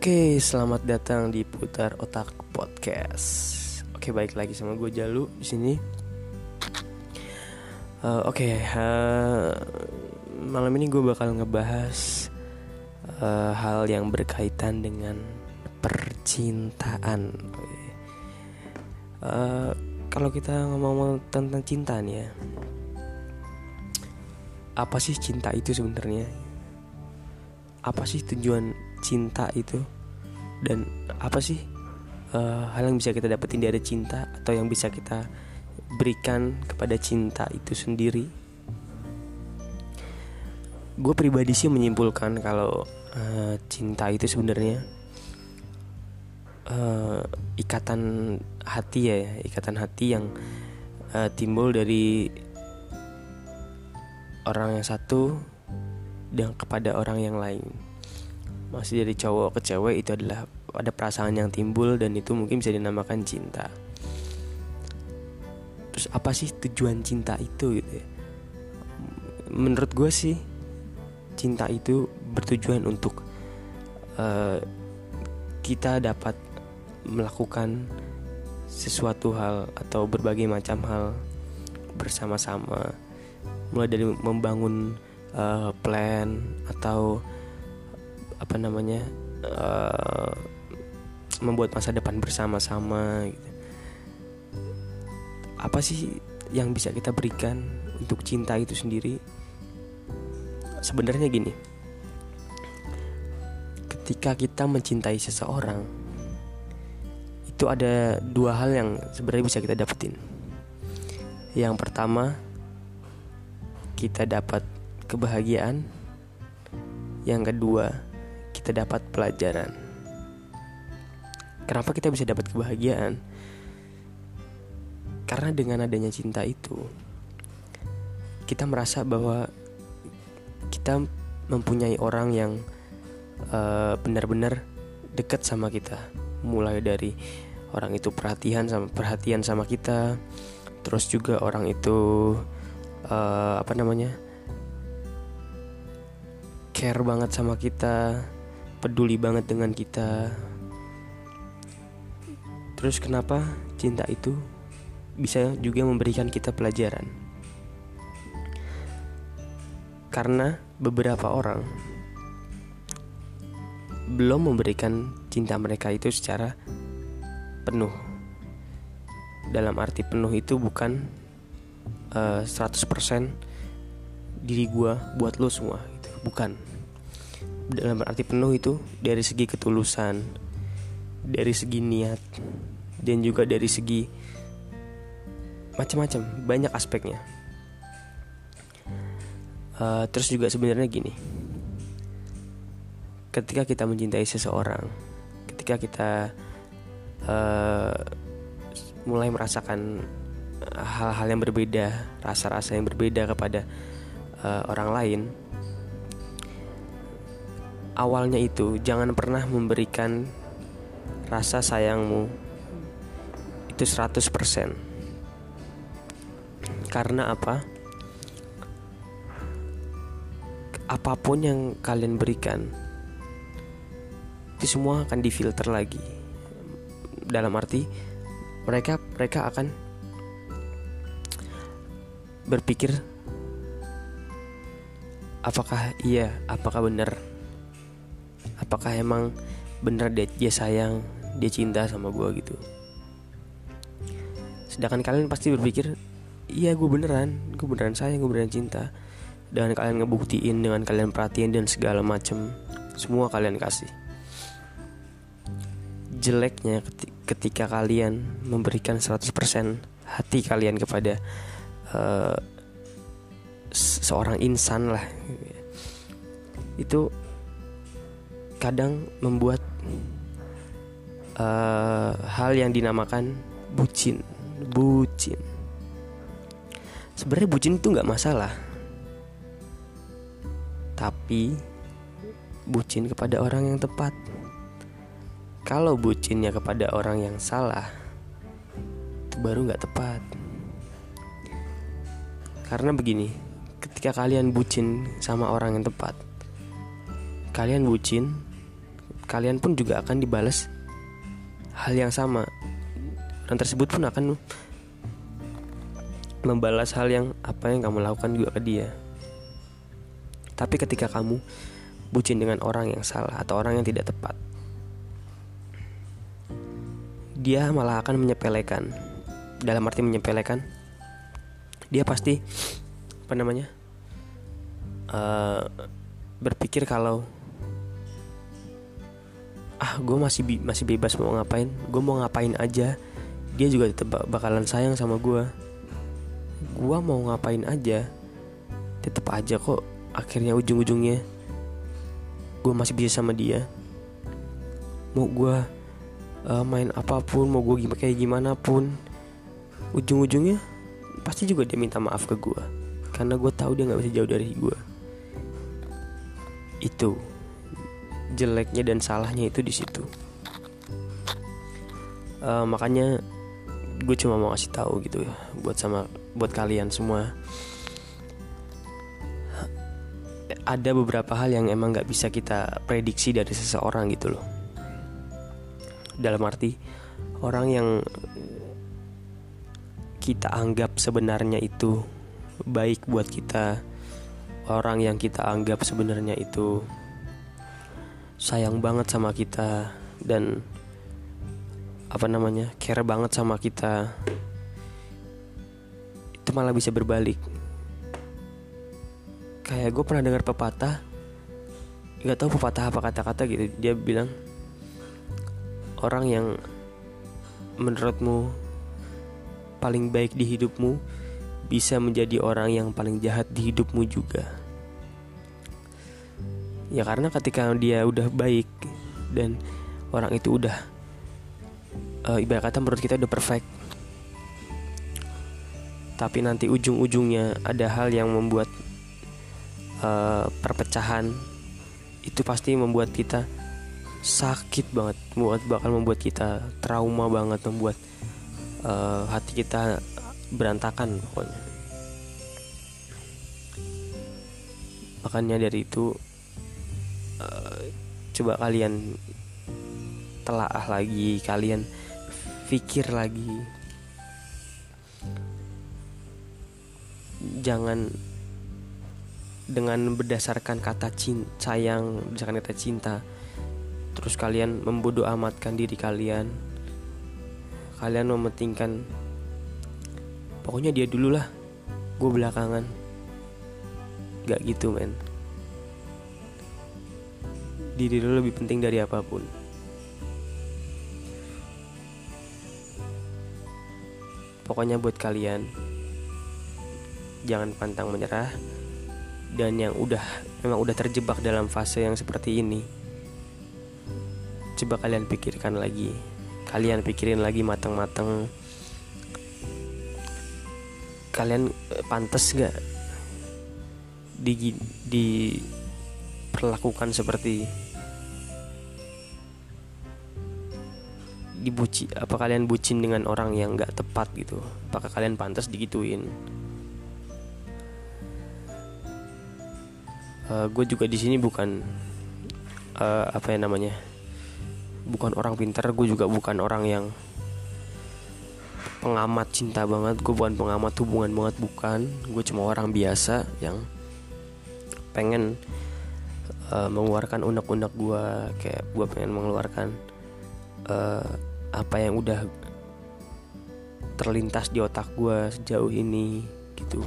Oke, selamat datang di Putar Otak Podcast. Oke, baik lagi sama gue Jalu di sini. Uh, Oke, uh, malam ini gue bakal ngebahas uh, hal yang berkaitan dengan percintaan. Uh, kalau kita ngomong tentang cinta nih ya, apa sih cinta itu sebenarnya? Apa sih tujuan cinta itu. Dan apa sih uh, hal yang bisa kita dapetin dari cinta atau yang bisa kita berikan kepada cinta itu sendiri? Gue pribadi sih menyimpulkan kalau uh, cinta itu sebenarnya uh, ikatan hati ya ikatan hati yang uh, timbul dari orang yang satu dan kepada orang yang lain masih dari cowok ke cewek itu adalah ada perasaan yang timbul dan itu mungkin bisa dinamakan cinta. Terus apa sih tujuan cinta itu gitu ya? Menurut gue sih cinta itu bertujuan untuk uh, kita dapat melakukan sesuatu hal atau berbagai macam hal bersama-sama. Mulai dari membangun uh, plan atau apa namanya uh, membuat masa depan bersama-sama gitu. apa sih yang bisa kita berikan untuk cinta itu sendiri? Sebenarnya gini ketika kita mencintai seseorang itu ada dua hal yang sebenarnya bisa kita dapetin. Yang pertama kita dapat kebahagiaan. Yang kedua kita dapat pelajaran. Kenapa kita bisa dapat kebahagiaan? Karena dengan adanya cinta itu, kita merasa bahwa kita mempunyai orang yang uh, benar-benar dekat sama kita. Mulai dari orang itu perhatian sama perhatian sama kita, terus juga orang itu uh, apa namanya care banget sama kita peduli banget dengan kita. Terus kenapa cinta itu bisa juga memberikan kita pelajaran? Karena beberapa orang belum memberikan cinta mereka itu secara penuh. Dalam arti penuh itu bukan uh, eh, 100% diri gue buat lo semua gitu. Bukan dalam arti penuh itu dari segi ketulusan, dari segi niat, dan juga dari segi macam-macam banyak aspeknya. Uh, terus juga sebenarnya gini, ketika kita mencintai seseorang, ketika kita uh, mulai merasakan hal-hal yang berbeda, rasa-rasa yang berbeda kepada uh, orang lain, awalnya itu jangan pernah memberikan rasa sayangmu itu 100% karena apa? Apa pun yang kalian berikan itu semua akan difilter lagi. Dalam arti mereka mereka akan berpikir apakah iya apakah benar apakah emang bener dia, dia sayang dia cinta sama gue gitu. Sedangkan kalian pasti berpikir iya gue beneran gue beneran sayang gue beneran cinta. Dengan kalian ngebuktiin dengan kalian perhatiin dan segala macem semua kalian kasih. Jeleknya ketika kalian memberikan 100% hati kalian kepada uh, seorang insan lah. Itu kadang membuat uh, hal yang dinamakan bucin bucin. Sebenarnya bucin itu nggak masalah. Tapi bucin kepada orang yang tepat. Kalau bucinnya kepada orang yang salah itu baru nggak tepat. Karena begini ketika kalian bucin sama orang yang tepat kalian bucin kalian pun juga akan dibalas hal yang sama. Orang tersebut pun akan membalas hal yang apa yang kamu lakukan juga ke dia. Tapi ketika kamu bucin dengan orang yang salah atau orang yang tidak tepat dia malah akan menyepelekan. Dalam arti menyepelekan dia pasti apa namanya uh, berpikir kalau ah gue masih bi masih bebas mau ngapain. Gue mau ngapain aja. Dia juga tetap bakalan sayang sama gue gue mau ngapain aja tetap aja kok akhirnya ujung-ujungnya gue masih bisa sama dia. Mau gue uh, main apa pun mau gue gimana kayak gimana pun ujung-ujungnya pasti juga dia minta maaf ke gue karena gue tahu dia nggak bisa jauh dari gue itu jeleknya dan salahnya itu di situ. Uh, makanya gue cuma mau kasih tahu gitu ya buat sama buat kalian semua. Ada beberapa hal yang emang nggak bisa kita prediksi dari seseorang gitu loh. Dalam arti orang yang kita anggap sebenarnya itu baik buat kita orang yang kita anggap sebenarnya itu sayang banget sama kita dan apa namanya care banget sama kita itu malah bisa berbalik. Kayak gue pernah dengar pepatah nggak tahu pepatah apa kata-kata gitu dia bilang orang yang menurutmu paling baik di hidupmu bisa menjadi orang yang paling jahat di hidupmu juga ya karena ketika dia udah baik dan orang itu udah uh, ibarat kata menurut kita udah perfect. Tapi nanti ujung-ujungnya ada hal yang membuat uh, perpecahan itu pasti membuat kita sakit banget membuat bakal membuat kita trauma banget membuat uh, hati kita berantakan pokoknya. Makanya dari itu uh, coba kalian telaah lagi kalian pikir lagi. Jangan dengan berdasarkan kata cinta, sayang berdasarkan kata cinta terus kalian membodoh amatkan diri kalian. Kalian mementingkan pokoknya dia dulu lah gue belakangan. Gak gitu men diri lo lebih penting dari apa pun. Pokoknya buat kalian jangan pantang menyerah. Dan yang udah memang udah terjebak dalam fase yang seperti ini coba kalian pikirkan lagi. Kalian pikirin lagi matang-matang kalian eh, pantas gak di di perlakukan seperti dibuci apa kalian bucin dengan orang yang nggak tepat gitu? Apakah kalian pantas digituin? Uh, eh, gue juga di sini bukan uh, apa ya namanya bukan orang pintar gue juga bukan orang yang pengamat cinta banget. Gue bukan pengamat hubungan banget bukan. Gue cuma orang biasa yang pengen uh, mengeluarkan unek-unek gue kayak gue pengen mengeluarkan apa yang udah terlintas di otak gue sejauh ini gitu.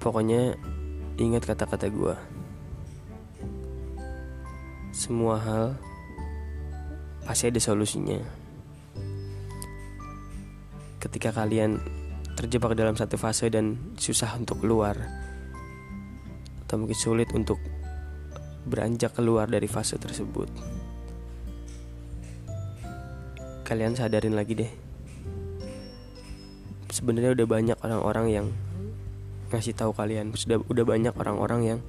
Pokoknya ingat kata-kata gue semua hal pasti ada solusinya. Ketika kalian terjebak dalam satu fase dan susah untuk keluar atau mungkin sulit untuk beranjak keluar dari fase tersebut. Kalian sadarin lagi deh. Sebenarnya udah banyak orang-orang yang ngasih tahu kalian, sudah udah banyak orang-orang yang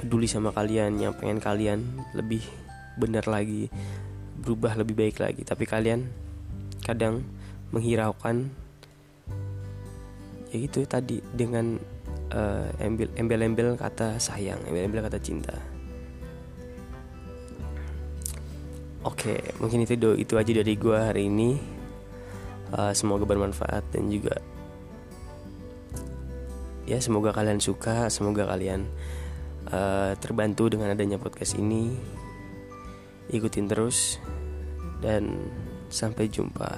peduli sama kalian, yang pengen kalian lebih benar lagi, berubah lebih baik lagi. Tapi kalian kadang menghiraukan ya itu tadi dengan uh, embel-embel kata sayang, embel-embel kata cinta. Oke, mungkin itu itu aja dari gue hari ini. Uh, semoga bermanfaat dan juga ya semoga kalian suka, semoga kalian uh, terbantu dengan adanya podcast ini. Ikutin terus dan sampai jumpa.